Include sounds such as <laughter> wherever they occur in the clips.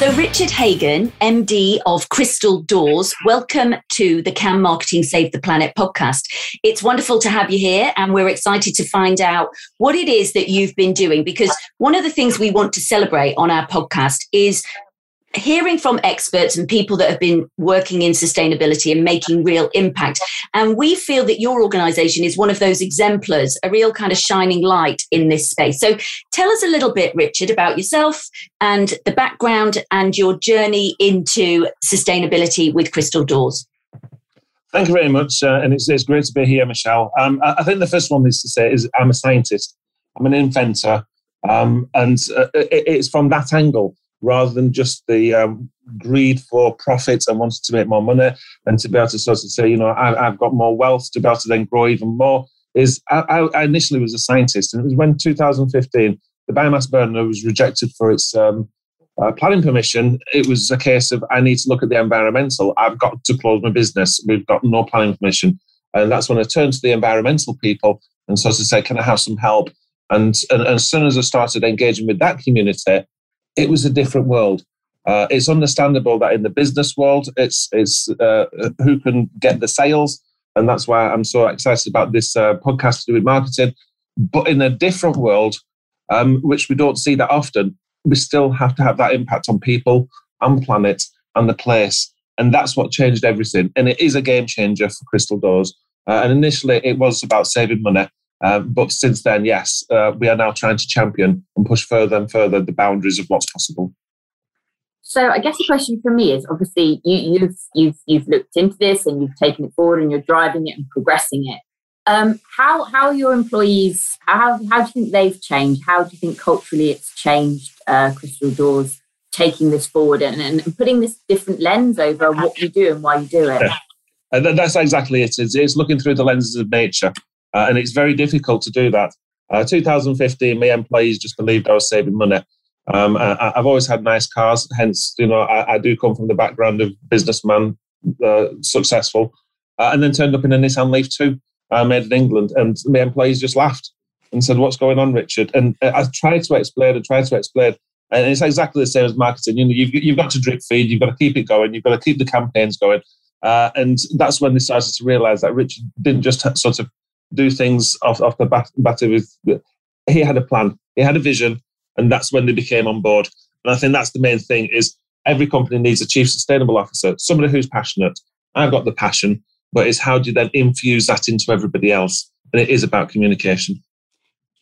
So, Richard Hagan, MD of Crystal Doors, welcome to the Can Marketing Save the Planet podcast. It's wonderful to have you here, and we're excited to find out what it is that you've been doing because one of the things we want to celebrate on our podcast is hearing from experts and people that have been working in sustainability and making real impact. And we feel that your organization is one of those exemplars, a real kind of shining light in this space. So tell us a little bit, Richard, about yourself and the background and your journey into sustainability with Crystal Doors. Thank you very much. Uh, and it's, it's great to be here, Michelle. Um, I, think the first one is to say is I'm a scientist, I'm an inventor. Um, and uh, it, it's from that angle rather than just the um, greed for profits and wanting to make more money and to be able to sort of say, you know, I, have got more wealth to be able to then grow even more. Is I, I, initially was a scientist, and it was when 2015 the biomass burner was rejected for its um, uh, planning permission. It was a case of I need to look at the environmental. I've got to close my business. We've got no planning permission, and that's when I turned to the environmental people and sort of said, "Can I have some help?" And, and, and as soon as I started engaging with that community, it was a different world. Uh, it's understandable that in the business world, it's it's uh, who can get the sales, and that's why I'm so excited about this uh, podcast to do with marketing. But in a different world, um, which we don't see that often, we still have to have that impact on people and planet and the place, and that's what changed everything. And it is a game changer for Crystal Doors. Uh, and initially, it was about saving money. Um, but since then, yes, uh, we are now trying to champion and push further and further the boundaries of what's possible. So I guess the question for me is obviously you, have you've, you've you've looked into this and you've taken it forward and you're driving it and progressing it. Um, how how are your employees? How how do you think they've changed? How do you think culturally it's changed? Uh, Crystal Doors taking this forward and, and putting this different lens over what you do and why you do it. <laughs> Yeah. And that's exactly it. It's, it's looking through the lenses of nature. Uh, and it's very difficult to do that. Uh, 2015, my employees just believed I was saving money. Um, I, have always had nice cars, hence, you know, I, I, do come from the background of businessman, uh, successful, uh, and then turned up in a Nissan Leaf 2 uh, made in England, and my employees just laughed and said, "What's going on, Richard?" And uh, I tried to explain and tried to explain, and it's exactly the same as marketing. You know, you've, you've got to drip feed, you've got to keep it going, you've got to keep the campaigns going, uh, and that's when they started to realise that Richard didn't just sort of do things off, off the bat, with. He had a plan, he had a vision, and that's when they became on board. And I think that's the main thing: is every company needs a chief sustainable officer, somebody who's passionate. I've got the passion, but it's how do you then infuse that into everybody else? And it is about communication.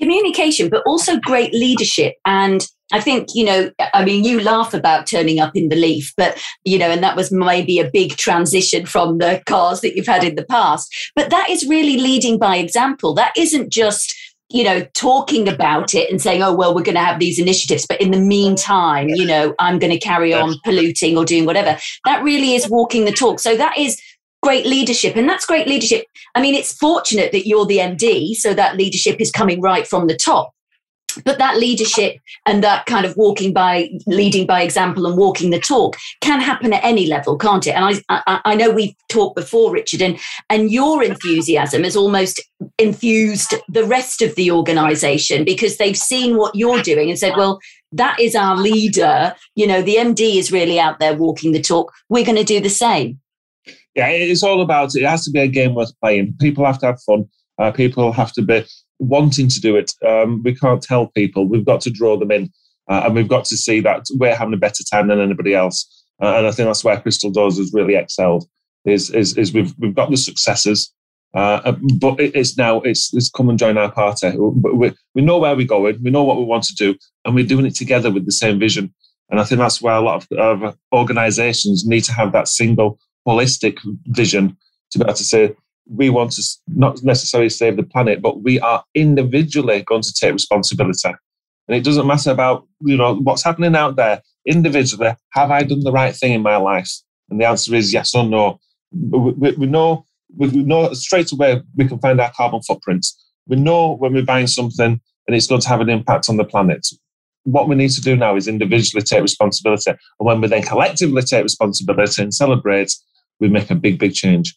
Communication, but also great leadership and I think, you know, I mean, you laugh about turning up in the Leaf, but, you know, and that was maybe a big transition from the cars that you've had in the past. But that is really leading by example. That isn't just, you know, talking about it and saying, oh, well, we're going to have these initiatives. But in the meantime, you know, I'm going to carry on polluting or doing whatever. That really is walking the talk. So that is great leadership. And that's great leadership. I mean, it's fortunate that you're the MD, so that leadership is coming right from the top but that leadership and that kind of walking by leading by example and walking the talk can happen at any level can't it and i i, I know we've talked before richard and and your enthusiasm has almost infused the rest of the organization because they've seen what you're doing and said well that is our leader you know the md is really out there walking the talk we're going to do the same yeah it's all about it has to be a game worth playing people have to have fun uh, people have to be wanting to do it. Um, we can't tell people. We've got to draw them in, uh, and we've got to see that we're having a better time than anybody else. Uh, and I think that's where Crystal Doors has really excelled. Is is, is we've we've got the successes, uh, uh but it's now it's, it's come and join our party. We, we know where we're going. We know what we want to do, and we're doing it together with the same vision. And I think that's where a lot of, of organisations need to have that single holistic vision to be able to say we want to not necessarily save the planet, but we are individually going to take responsibility. And it doesn't matter about you know what's happening out there. Individually, have I done the right thing in my life? And the answer is yes or no. We, we, know we know straight away we can find our carbon footprints. We know when we're buying something and it's going to have an impact on the planet. What we need to do now is individually take responsibility. And when we then collectively take responsibility and celebrate, we make a big, big change.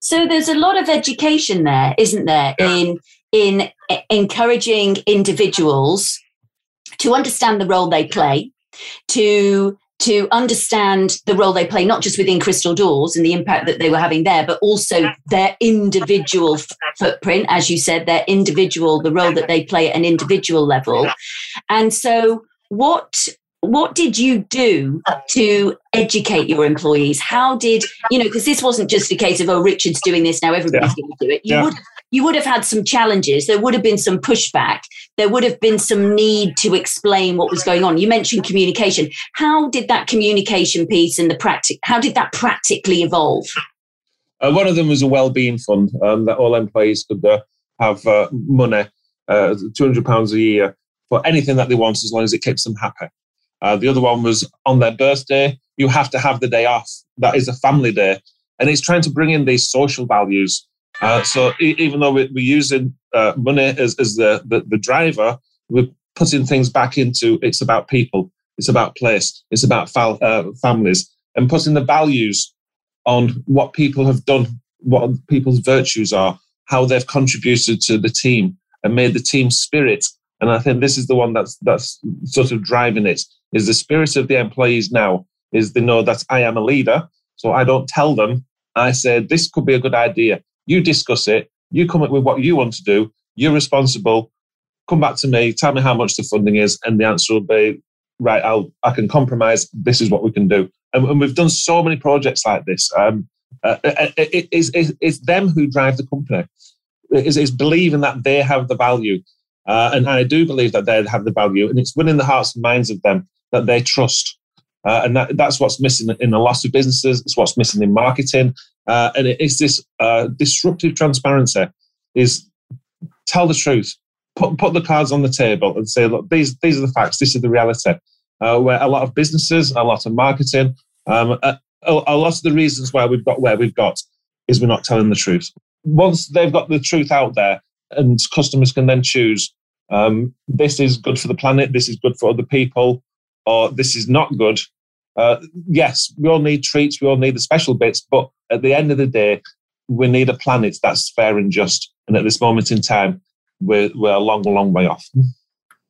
So there's a lot of education there, isn't there, in in encouraging individuals to understand the role they play, to to understand the role they play, not just within Crystal Doors and the impact that they were having there, but also their individual f- footprint, as you said, their individual, the role that they play at an individual level. And so, what what did you do to educate your employees? How did you know? Because this wasn't just a case of oh, Richard's doing this now, everybody's yeah. going to do it. You yeah. would you would have had some challenges. There would have been some pushback. There would have been some need to explain what was going on. You mentioned communication. How did that communication piece and the practice? How did that practically evolve? Uh, one of them was a well-being fund um, that all employees could uh, have uh, money, uh, two hundred pounds a year for anything that they want, as long as it keeps them happy. Uh, the other one was on their birthday. You have to have the day off. That is a family day, and it's trying to bring in these social values uh, so even though we're, using uh, money as, as the, the, the, driver, we're putting things back into it's about people, it's about place, it's about uh, families, and putting the values on what people have done, what people's virtues are, how they've contributed to the team and made the team spirit. And I think this is the one that's that's sort of driving it. Is the spirit of the employees now is they know that I am a leader, so I don't tell them. I say this could be a good idea you discuss it. You come up with what you want to do. You're responsible. Come back to me. Tell me how much the funding is, and the answer will be right. I'll I can compromise. This is what we can do. And, and we've done so many projects like this. Um, uh, uh, uh it, it's, it's them who drive the company. It's, it's believing that they have the value. Uh, and I do believe that they have the value, and it's winning the hearts and minds of them that they trust. Uh, and that, that's what's missing in a lot of businesses. It's what's missing in marketing. Uh, and it is this uh, disruptive transparency is tell the truth, put, put the cards on the table and say, look, these, these are the facts, this is the reality. Uh, where a lot of businesses, a lot of marketing, um, a, a lot of the reasons why we've got where we've got is we're not telling the truth. Once they've got the truth out there and customers can then choose, um, this is good for the planet, this is good for other people, or this is not good, uh, yes, we all need treats, we all need the special bits, but at the end of the day, we need a planet that's fair and just. And at this moment in time, we're, we're a long, long way off.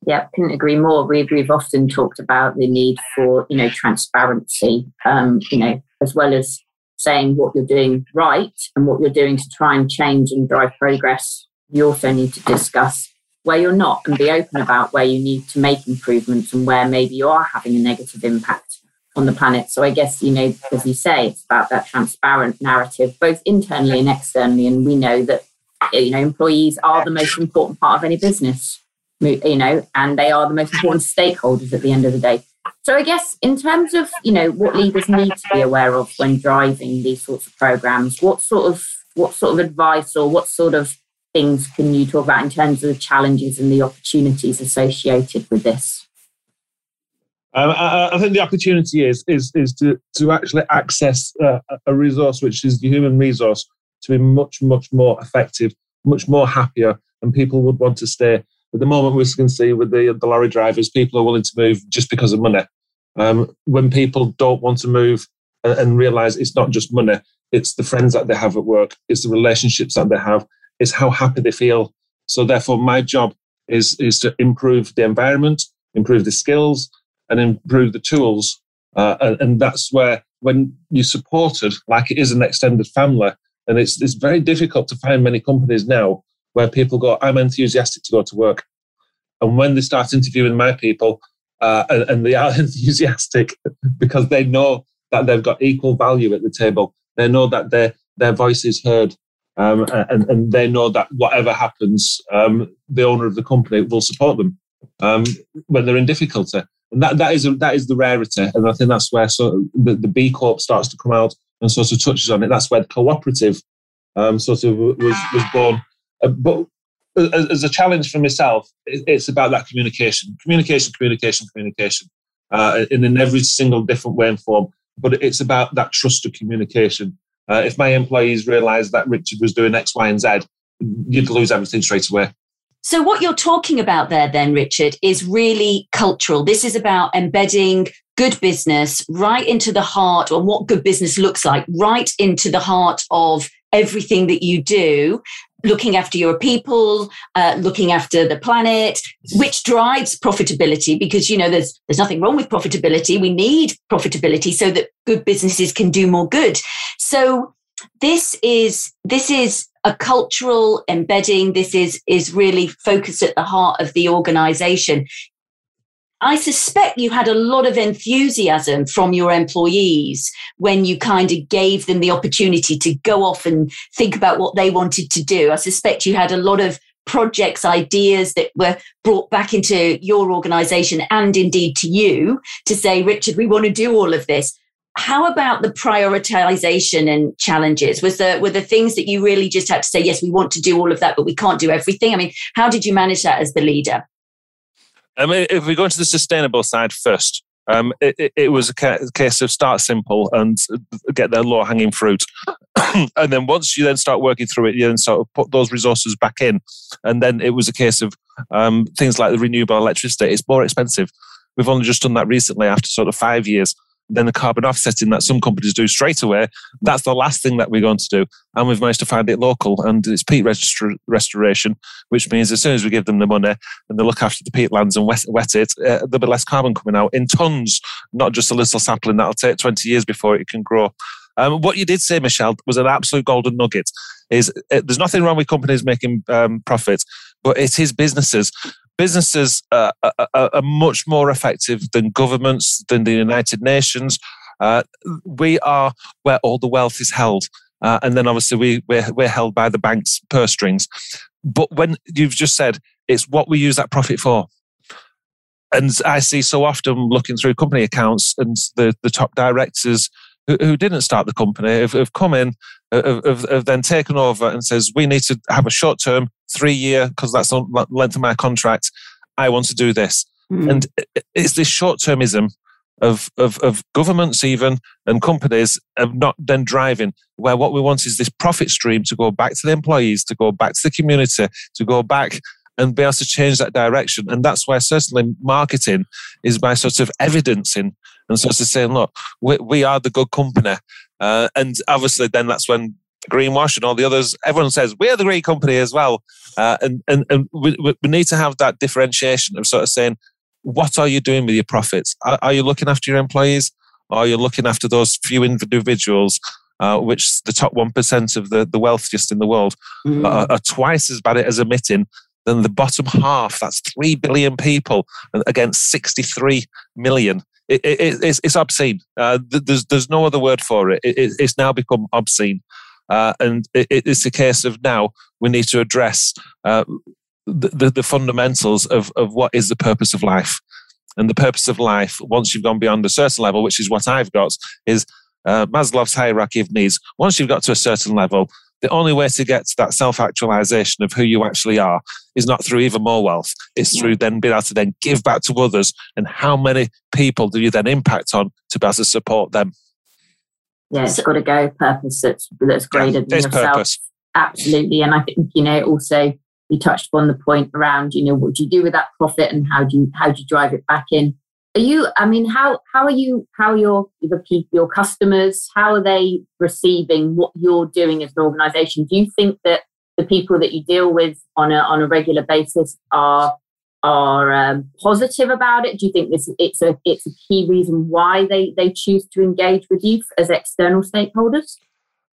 Yeah, couldn't agree more. We've, we've often talked about the need for, you know, transparency, um, you know, as well as saying what you're doing right and what you're doing to try and change and drive progress. You also need to discuss where you're not and be open about where you need to make improvements and where maybe you are having a negative impact on the planet. So I guess, you know, as you say, it's about that transparent narrative, both internally and externally. And we know that, you know, employees are the most important part of any business, you know, and they are the most important stakeholders at the end of the day. So I guess in terms of, you know, what leaders need to be aware of when driving these sorts of programs, what sort of what sort of advice or what sort of things can you talk about in terms of the challenges and the opportunities associated with this? Um, I, I, think the opportunity is is is to to actually access uh, a resource which is the human resource to be much much more effective, much more happier, and people would want to stay. At the moment, we can see with the the lorry drivers, people are willing to move just because of money. Um, when people don't want to move and, and realise it's not just money, it's the friends that they have at work, it's the relationships that they have, it's how happy they feel. So therefore, my job is is to improve the environment, improve the skills, and improve the tools. Uh, and, and, that's where, when you're supported, like it is an extended family, and it's, it's very difficult to find many companies now where people go, I'm enthusiastic to go to work. And when they start interviewing my people, uh, and, and they are <laughs> enthusiastic because they know that they've got equal value at the table, they know that their, their voice is heard. Um, and, and they know that whatever happens, um, the owner of the company will support them um, when they're in difficulty. And that, that is that is the rarity, and I think that's where of the, the B Corp starts to come out and sort of touches on it. That's where the cooperative um, sort of was was born. Uh, but as a challenge for myself, it's about that communication, communication, communication, communication, uh, in, in every single different way and form. But it's about that trusted communication. Uh, if my employees realized that Richard was doing X, Y, and Z, you'd lose everything straight away. So, what you're talking about there, then, Richard, is really cultural. This is about embedding good business right into the heart or what good business looks like, right into the heart of everything that you do looking after your people, uh, looking after the planet, which drives profitability because you know there's there's nothing wrong with profitability. We need profitability so that good businesses can do more good. So this is this is a cultural embedding. This is is really focused at the heart of the organization. I suspect you had a lot of enthusiasm from your employees when you kind of gave them the opportunity to go off and think about what they wanted to do. I suspect you had a lot of projects, ideas that were brought back into your organization and indeed to you to say, Richard, we want to do all of this. How about the prioritization and challenges? Was there were the things that you really just had to say, yes, we want to do all of that, but we can't do everything? I mean, how did you manage that as the leader? I mean, if we go into the sustainable side first, um, it, it, it, was a case of start simple and get their low hanging fruit. <coughs> and then once you then start working through it, you then sort of put those resources back in. And then it was a case of um, things like the renewable electricity. It's more expensive. We've only just done that recently after sort of five years then the carbon offsetting that some companies do straight away. That's the last thing that we're going to do. And we've managed to find it local and it's peat restor- restoration, which means as soon as we give them the money and they look after the peat lands and wet, wet it, uh, there'll be less carbon coming out in tons, not just a little sapling that'll take 20 years before it can grow. Um, what you did say, Michelle, was an absolute golden nugget. Is uh, there's nothing wrong with companies making um, profits, but it is businesses businesses are, are, are, much more effective than governments, than the United Nations. Uh, we are where all the wealth is held. Uh, and then obviously we, we're, we're held by the bank's purse strings. But when you've just said it's what we use that profit for. And I see so often looking through company accounts and the, the top directors who, didn't start the company have, come in, have then taken over and says, we need to have a short term three year, because that's the length of my contract. I want to do this. Mm. And it's this short termism of, of, of governments, even and companies, of not then driving, where what we want is this profit stream to go back to the employees, to go back to the community, to go back and be able to change that direction. And that's why certainly marketing is by sort of evidencing and sort of saying, look, we, we are the good company. Uh, and obviously, then that's when greenwash and all the others. Everyone says we are the great company as well, uh, and and and we, we need to have that differentiation of sort of saying, what are you doing with your profits? Are, are you looking after your employees? Or are you looking after those few individuals? Uh, which the top 1% of the, the wealthiest in the world mm. are, are, twice as bad at as emitting than the bottom half. That's 3 billion people against 63 million. It, it, it's, it's, obscene. Uh, there's, there's no other word for it. it it's now become obscene. Uh, and it, it's a case of now we need to address uh, the, the, the, fundamentals of, of what is the purpose of life. And the purpose of life, once you've gone beyond a certain level, which is what I've got, is uh, Maslow's hierarchy of needs. Once you've got to a certain level, the only way to get to that self actualization of who you actually are is not through even more wealth. It's through then being able to then give back to others. And how many people do you then impact on to be able to support them? Yeah, it's got to go purpose that's that's greater yeah, than yourself. Purpose. Absolutely, and I think you know also you touched upon the point around you know what do you do with that profit and how do you how do you drive it back in? Are you? I mean, how how are you? How are your the people, your customers? How are they receiving what you're doing as an organisation? Do you think that the people that you deal with on a on a regular basis are are um, positive about it? Do you think this it's a it's a key reason why they they choose to engage with you as external stakeholders?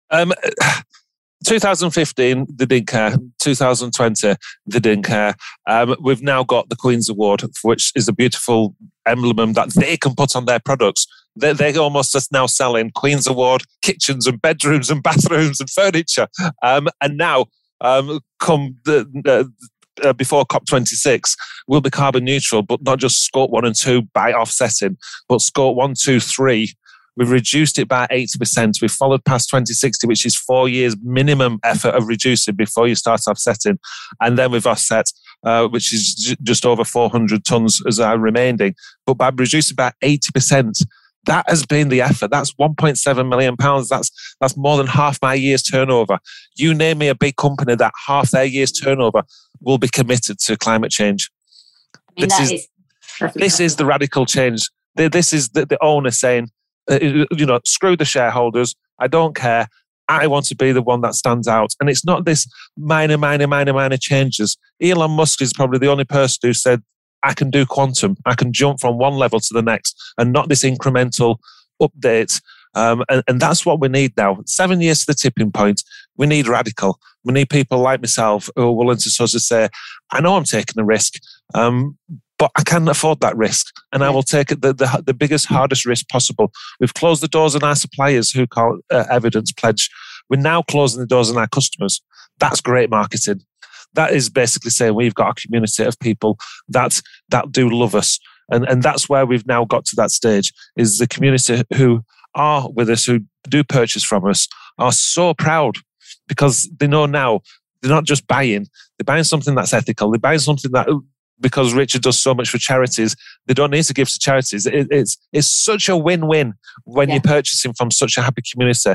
Um, <sighs> 2015, they didn't care. 2020, they didn't care. Um, we've now got the Queen's Award, which is a beautiful emblem that they can put on their products. They're, they're almost just now selling Queen's Award kitchens and bedrooms and <laughs> bathrooms and furniture. Um, and now, um, come the, the, uh, before COP26 will be carbon neutral, but not just scope one and two by offsetting, but scope one, two, three. We've reduced it by 80%. We've followed PAS 2060, which is four years minimum effort of reducing before you start offsetting. And then we've offset, uh, which is j- just over 400 tons as our remaining. But by reducing by 80%, that has been the effort. That's 1.7 million pounds. That's that's more than half my year's turnover. You name me a big company that half their year's turnover will be committed to climate change. I mean, this is, is this is the radical change. This is the, the owner saying, uh, you know, screw the shareholders. I don't care. I want to be the one that stands out. And it's not this minor, minor, minor, minor changes. Elon Musk is probably the only person who said, I can do quantum. I can jump from one level to the next and not this incremental update. Um, and, and, that's what we need now. Seven years to the tipping point. We need radical. We need people like myself who are willing to sort of say, I know I'm taking a risk, um, but I can afford that risk and I will take the, the, the, biggest, hardest risk possible. We've closed the doors on our suppliers who call uh, evidence pledge. We're now closing the doors on our customers. That's great marketing that is basically saying we've got a community of people that that do love us and and that's where we've now got to that stage is the community who are with us who do purchase from us are so proud because they know now they're not just buying they're buying something that's ethical they're buying something that because Richard does so much for charities, they don't need to give to charities. It, it's it's such a win-win when yeah. you're purchasing from such a happy community.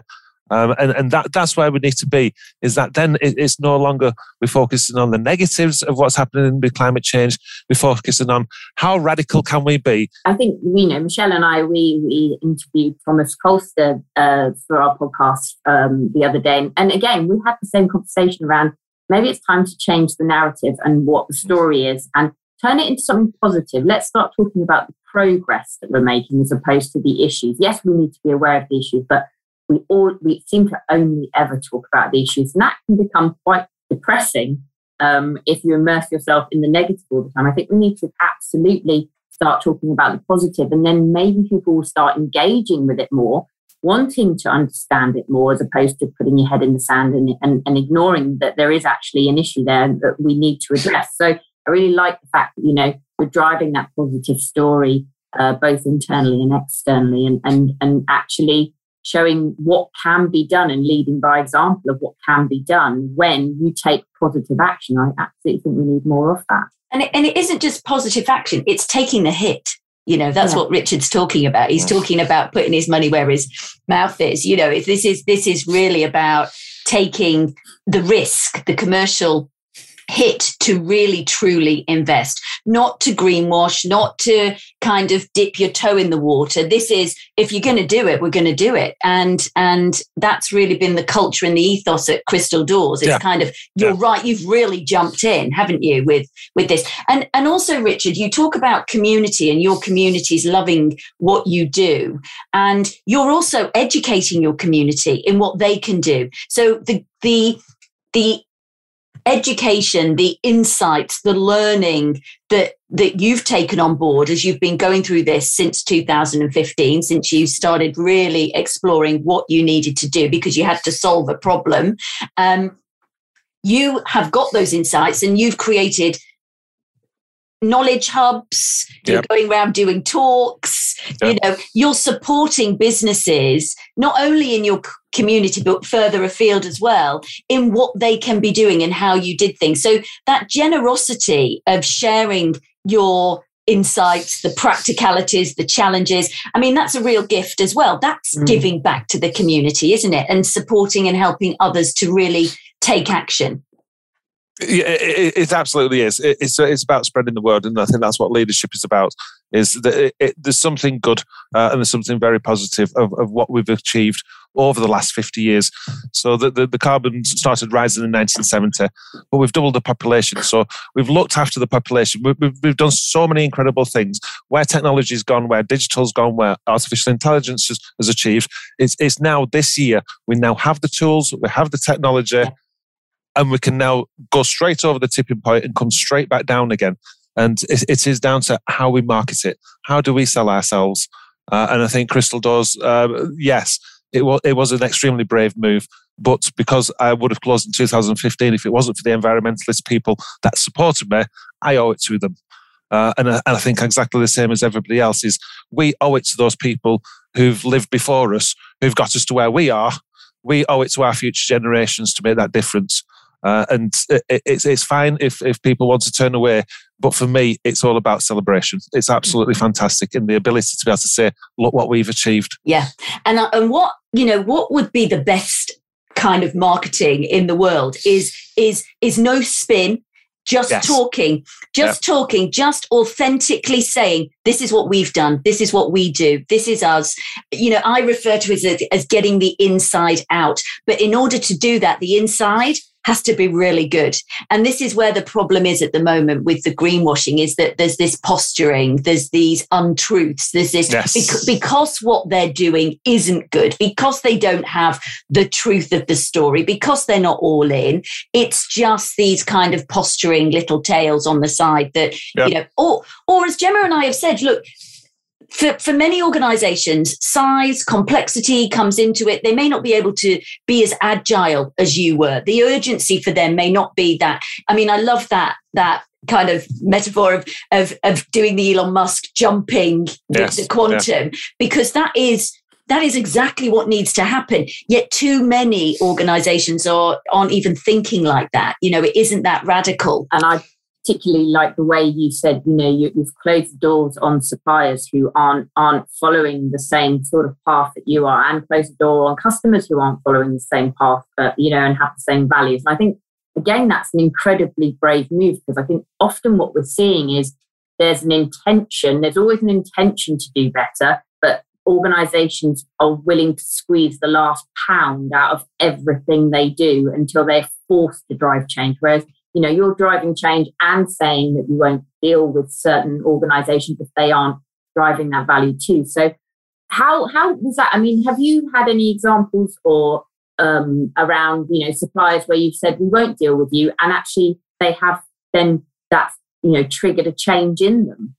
Um, and and that, that's where we need to be is that then it, it's no longer we're focusing on the negatives of what's happening with climate change. We're focusing on how radical can we be. I think, you know, Michelle and I, we, we interviewed Thomas Kolster uh, for our podcast um, the other day. And again, we had the same conversation around maybe it's time to change the narrative and what the story is and turn it into something positive. Let's start talking about the progress that we're making as opposed to the issues. Yes, we need to be aware of the issues, but we all we seem to only ever talk about the issues, and that can become quite depressing um, if you immerse yourself in the negative all the time. I think we need to absolutely start talking about the positive, and then maybe people will start engaging with it more, wanting to understand it more, as opposed to putting your head in the sand and, and, and ignoring that there is actually an issue there that we need to address. So I really like the fact that you know we're driving that positive story uh, both internally and externally, and and and actually showing what can be done and leading by example of what can be done when you take positive action. I absolutely think we need more of that. And it, and it isn't just positive action, it's taking the hit. You know, that's yeah. what Richard's talking about. He's talking about putting his money where his mouth is. You know, if this is this is really about taking the risk, the commercial hit to really truly invest, not to greenwash, not to kind of dip your toe in the water. This is if you're going to do it, we're going to do it, and and that's really been the culture and the ethos at Crystal Doors. It's yeah. kind of you're yeah. right, you've really jumped in, haven't you, with with this, and and also Richard, you talk about community and your community's loving what you do, and you're also educating your community in what they can do. So the the the education, the insights, the learning that that you've taken on board as you've been going through this since 2015, since you started really exploring what you needed to do because you had to solve a problem. Um, you have got those insights and you've created knowledge hubs you're yep. going around doing talks yep. you know you're supporting businesses not only in your community but further afield as well in what they can be doing and how you did things so that generosity of sharing your insights the practicalities the challenges i mean that's a real gift as well that's mm. giving back to the community isn't it and supporting and helping others to really take action yeah, it, it, absolutely is. It, it's it's about spreading the word, and I think that's what leadership is about. Is that it, there's something good uh, and there's something very positive of, of what we've achieved over the last 50 years. So the, the, the, carbon started rising in 1970, but we've doubled the population. So we've looked after the population. We've, we've, we've done so many incredible things. Where technology's gone, where digital's gone, where artificial intelligence has, has achieved. It's, it's now this year. We now have the tools, we have the technology. And we can now go straight over the tipping point and come straight back down again. And it, it is down to how we market it. How do we sell ourselves? Uh, and I think Crystal does. Uh, yes, it was it was an extremely brave move, but because I would have closed in 2015 if it wasn't for the environmentalist people that supported me, I owe it to them. Uh, and, and, I think exactly the same as everybody else is we owe it to those people who've lived before us, who've got us to where we are. We owe it to our future generations to make that difference. Uh, and it, it's it's fine if if people want to turn away, but for me, it's all about celebration. It's absolutely mm-hmm. fantastic, in the ability to be able to say, "Look what we've achieved." Yeah, and uh, and what you know, what would be the best kind of marketing in the world is is is no spin just Yes. talking, just talking, just authentically saying, this is what we've done. This is what we do. This is us. You know, I refer to it as, as getting the inside out. But in order to do that, the inside has to be really good. And this is where the problem is at the moment with the greenwashing is that there's this posturing, there's these untruths, there's this Yes. bec- because what they're doing isn't good, because they don't have the truth of the story, because they're not all in. It's just these kind of posturing little tales on the side that, Yep. you know, or or as Gemma and I have said, look, for, for many organizations, size, complexity comes into it. They may not be able to be as agile as you were. The urgency for them may not be that. I mean, I love that that kind of metaphor of of, of doing the Elon Musk jumping with Yes, the quantum, because that is that is exactly what needs to happen. Yet too many organizations are aren't even thinking like that. You know, it isn't that radical. And I particularly like the way you said, you know, you, you've closed the doors on suppliers who aren't aren't following the same sort of path that you are, and closed the door on customers who aren't following the same path, uh, you know, and have the same values. And I think again, that's an incredibly brave move because I think often what we're seeing is there's an intention. There's always an intention to do better, but organizations are willing to squeeze the last pound out of everything they do until they're forced to drive change. Whereas you know, you're driving change and saying that you won't deal with certain organizations if they aren't driving that value too. So how how was that? I mean, have you had any examples or um, around, you know, suppliers where you've said we won't deal with you and actually they have then that's you know triggered a change in them?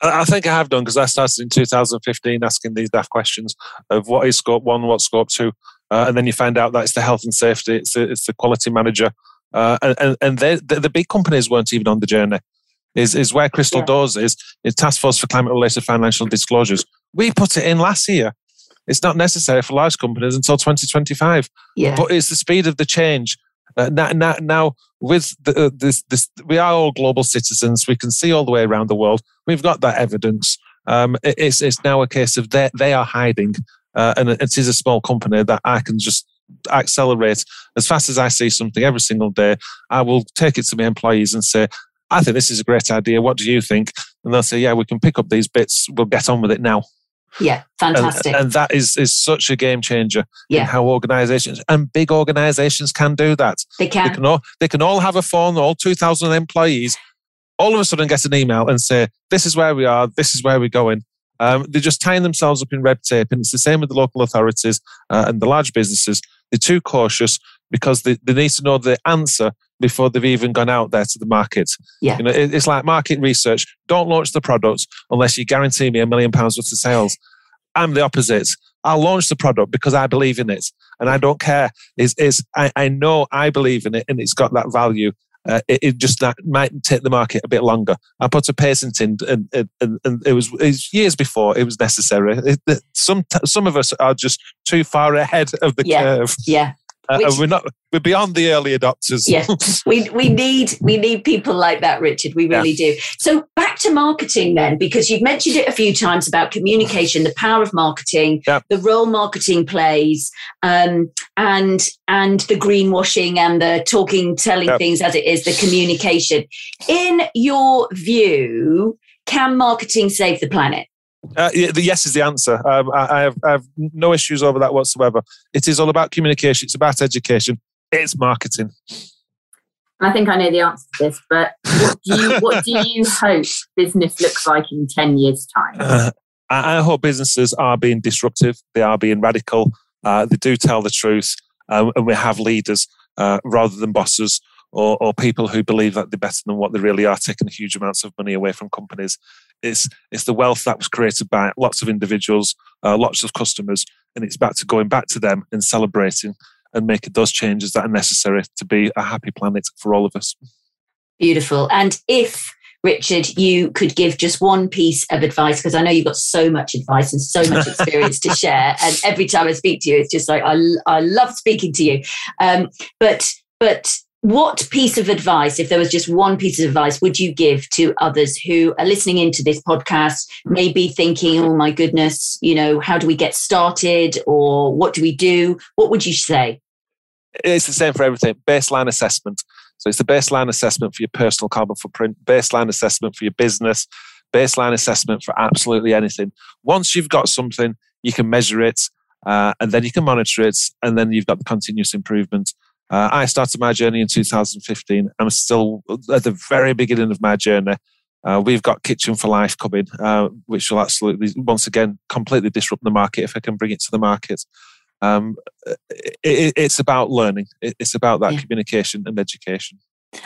I think I have done because I started in 2015 asking these daft questions of what is scope one, what's scope two, uh, and then you find out that it's the health and safety, it's the, it's the quality manager, uh, and and, they, the, the big companies weren't even on the journey. Is is where Crystal Yeah. Doors is? Is Task Force for Climate Related Financial Disclosures. We put it in last year. It's not necessary for large companies until 2025 Yeah. but it's the speed of the change. Uh, now, now, now, with the, uh, this, this, we are all global citizens. We can see all the way around the world. We've got that evidence. Um, it- it's it's now a case of they they are hiding, uh, and it is a small company that I can just accelerate as fast as I see something every single day. I will take it to my employees and say, "I think this is a great idea. What do you think?" And they'll say, "Yeah, we can pick up these bits. We'll get on with it now." Yeah. Fantastic. and that is is such a game changer Yeah. in how organizations and big organizations can do that. they They can. can all they can all have a phone, all two thousand employees, all of a sudden get an email and say, "This is where we are. This is where we're going." Um, they're just tying themselves up in red tape, and it's the same with the local authorities uh, and the large businesses. They're too cautious because they, they need to know the answer before they've even gone out there to the market. Yeah. You know, it- it's like market research. Don't launch the product unless you guarantee me a million pounds worth of sales. I'm the opposite. I'll launch the product because I believe in it, and I don't care. Is is I, I know I believe in it, and it's got that value. Uh, it, it just that might take the market a bit longer. I put a patent in, and, and, and, it, was, it was years before it was necessary. It, it- some some of us are just too far ahead of the Yeah. curve, Yeah. Uh, Which- and we're not. We're beyond the early adopters. Yeah. <laughs> we we need we need people like that richard we really do so back to marketing then because you've mentioned it a few times about communication the power of marketing Yep. the role marketing plays um, and and the greenwashing and the talking telling Yep. things as it is the communication in your view can marketing save the planet Uh, the yes is the answer. Um, I, I, have, I have no issues over that whatsoever. It is all about communication. It's about education. It's marketing. I think I know the answer to this, but what do you what do <laughs> you hope business looks like in ten years' time? Uh, I, I hope businesses are being disruptive. They are being radical. Uh, they do tell the truth, um, and we have leaders uh, rather than bosses or, or people who believe that they're better than what they really are, taking huge amounts of money away from companies. It's it's the wealth that was created by lots of individuals, uh, lots of customers, and it's back to going back to them and celebrating and making those changes that are necessary to be a happy planet for all of us. Beautiful. And if Richard, you could give just one piece of advice because I know you've got so much advice and so much experience to share. <laughs> And every time I speak to you, it's just like I, I love speaking to you. Um, but but what piece of advice, if there was just one piece of advice, would you give to others who are listening into this podcast, maybe thinking, "Oh my goodness, you know, how do we get started, or what do we do?" What would you say? it's the same for everything. Baseline assessment. So it's the baseline assessment for your personal carbon footprint, baseline assessment for your business, baseline assessment for absolutely anything. Once you've got something, you can measure it, uh, and then you can monitor it, and then you've got the continuous improvement. Uh, I started my journey in 2015. I'm still at the very beginning of my journey. Uh, we've got Kitchen for Life coming, uh, which will absolutely, once again, completely disrupt the market if I can bring it to the market. Um, it, it's about learning. it's about that yeah. communication and education.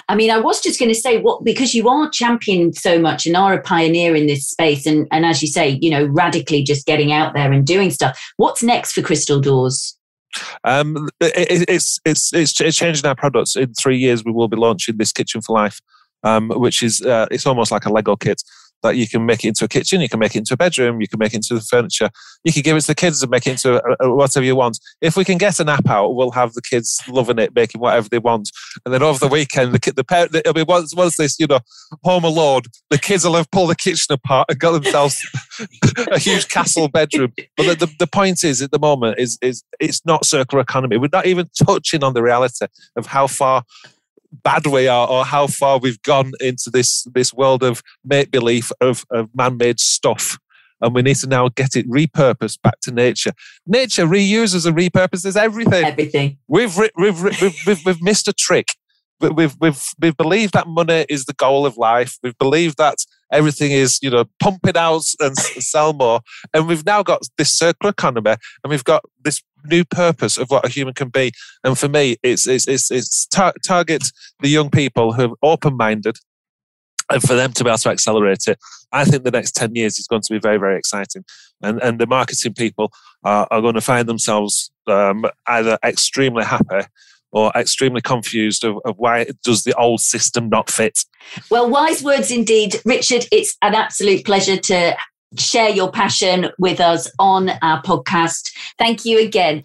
I mean, I was just going to say what because you are championed so much and are a pioneer in this space, and and as you say, you know, radically just getting out there and doing stuff. What's next for Crystal Doors? Um, it, it's, it's it's changing our products. In three years, we will be launching this Kitchen for Life, um, which is uh, it's almost like a Lego kit that you can make it into a kitchen, you can make it into a bedroom, you can make it into the furniture, you can give it to the kids and make it into a, a, whatever you want. If we can get an app out, we'll have the kids loving it, making whatever they want. And then over the weekend, the the parent, it'll be once, once this, you know, home alone, the kids will have pulled the kitchen apart and got themselves <laughs> a huge castle bedroom. But the, the, the point is, at the moment, is is it's not circular economy. We're not even touching on the reality of how far bad we are or how far we've gone into this this world of make believe of, of man-made stuff and we need to now get it repurposed back to nature. Nature reuses and repurposes everything. Everything. We've we've we've, we've, we've missed a trick. We've we've we've believed that money is the goal of life. We've believed that everything is you know pump it out and sell more, and we've now got this circular economy, and we've got this new purpose of what a human can be. And for me, it's it's it's, it's tar- target the young people who are open minded, and for them to be able to accelerate it. I think the next ten years is going to be very very exciting, and and the marketing people are, are going to find themselves um, either extremely happy or extremely confused of, of, why does the old system not fit. Well, wise words indeed. Richard, it's an absolute pleasure to share your passion with us on our podcast. Thank you again.